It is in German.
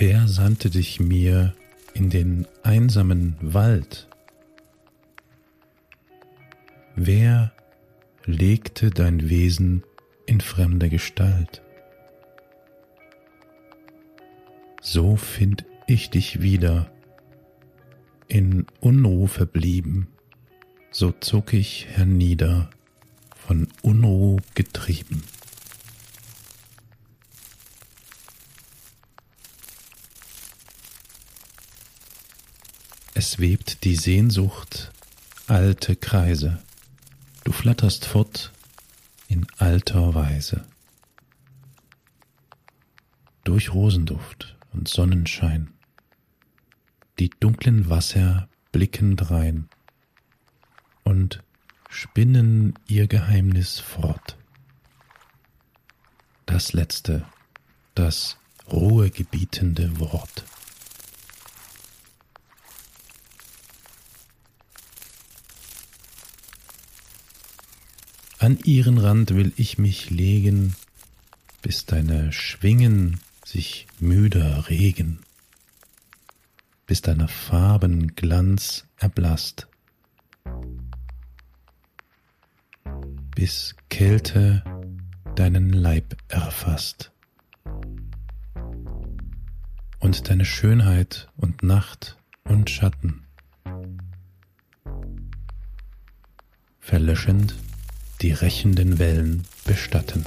Wer sandte dich mir in den einsamen Wald? Wer legte dein Wesen in fremder Gestalt? So find ich dich wieder, in Unruh verblieben, so zog ich hernieder, von Unruh getrieben. Es webt die Sehnsucht alte Kreise, du flatterst fort in alter Weise. Durch Rosenduft und Sonnenschein, die dunklen Wasser blicken drein und spinnen ihr Geheimnis fort. Das letzte, das ruhegebietende Wort. An ihren Rand will ich mich legen, bis deine Schwingen sich müder regen, bis deiner Farben Glanz erblasst, bis Kälte deinen Leib erfasst und deine Schönheit und Nacht und Schatten verlöschend die rächenden Wellen bestatten.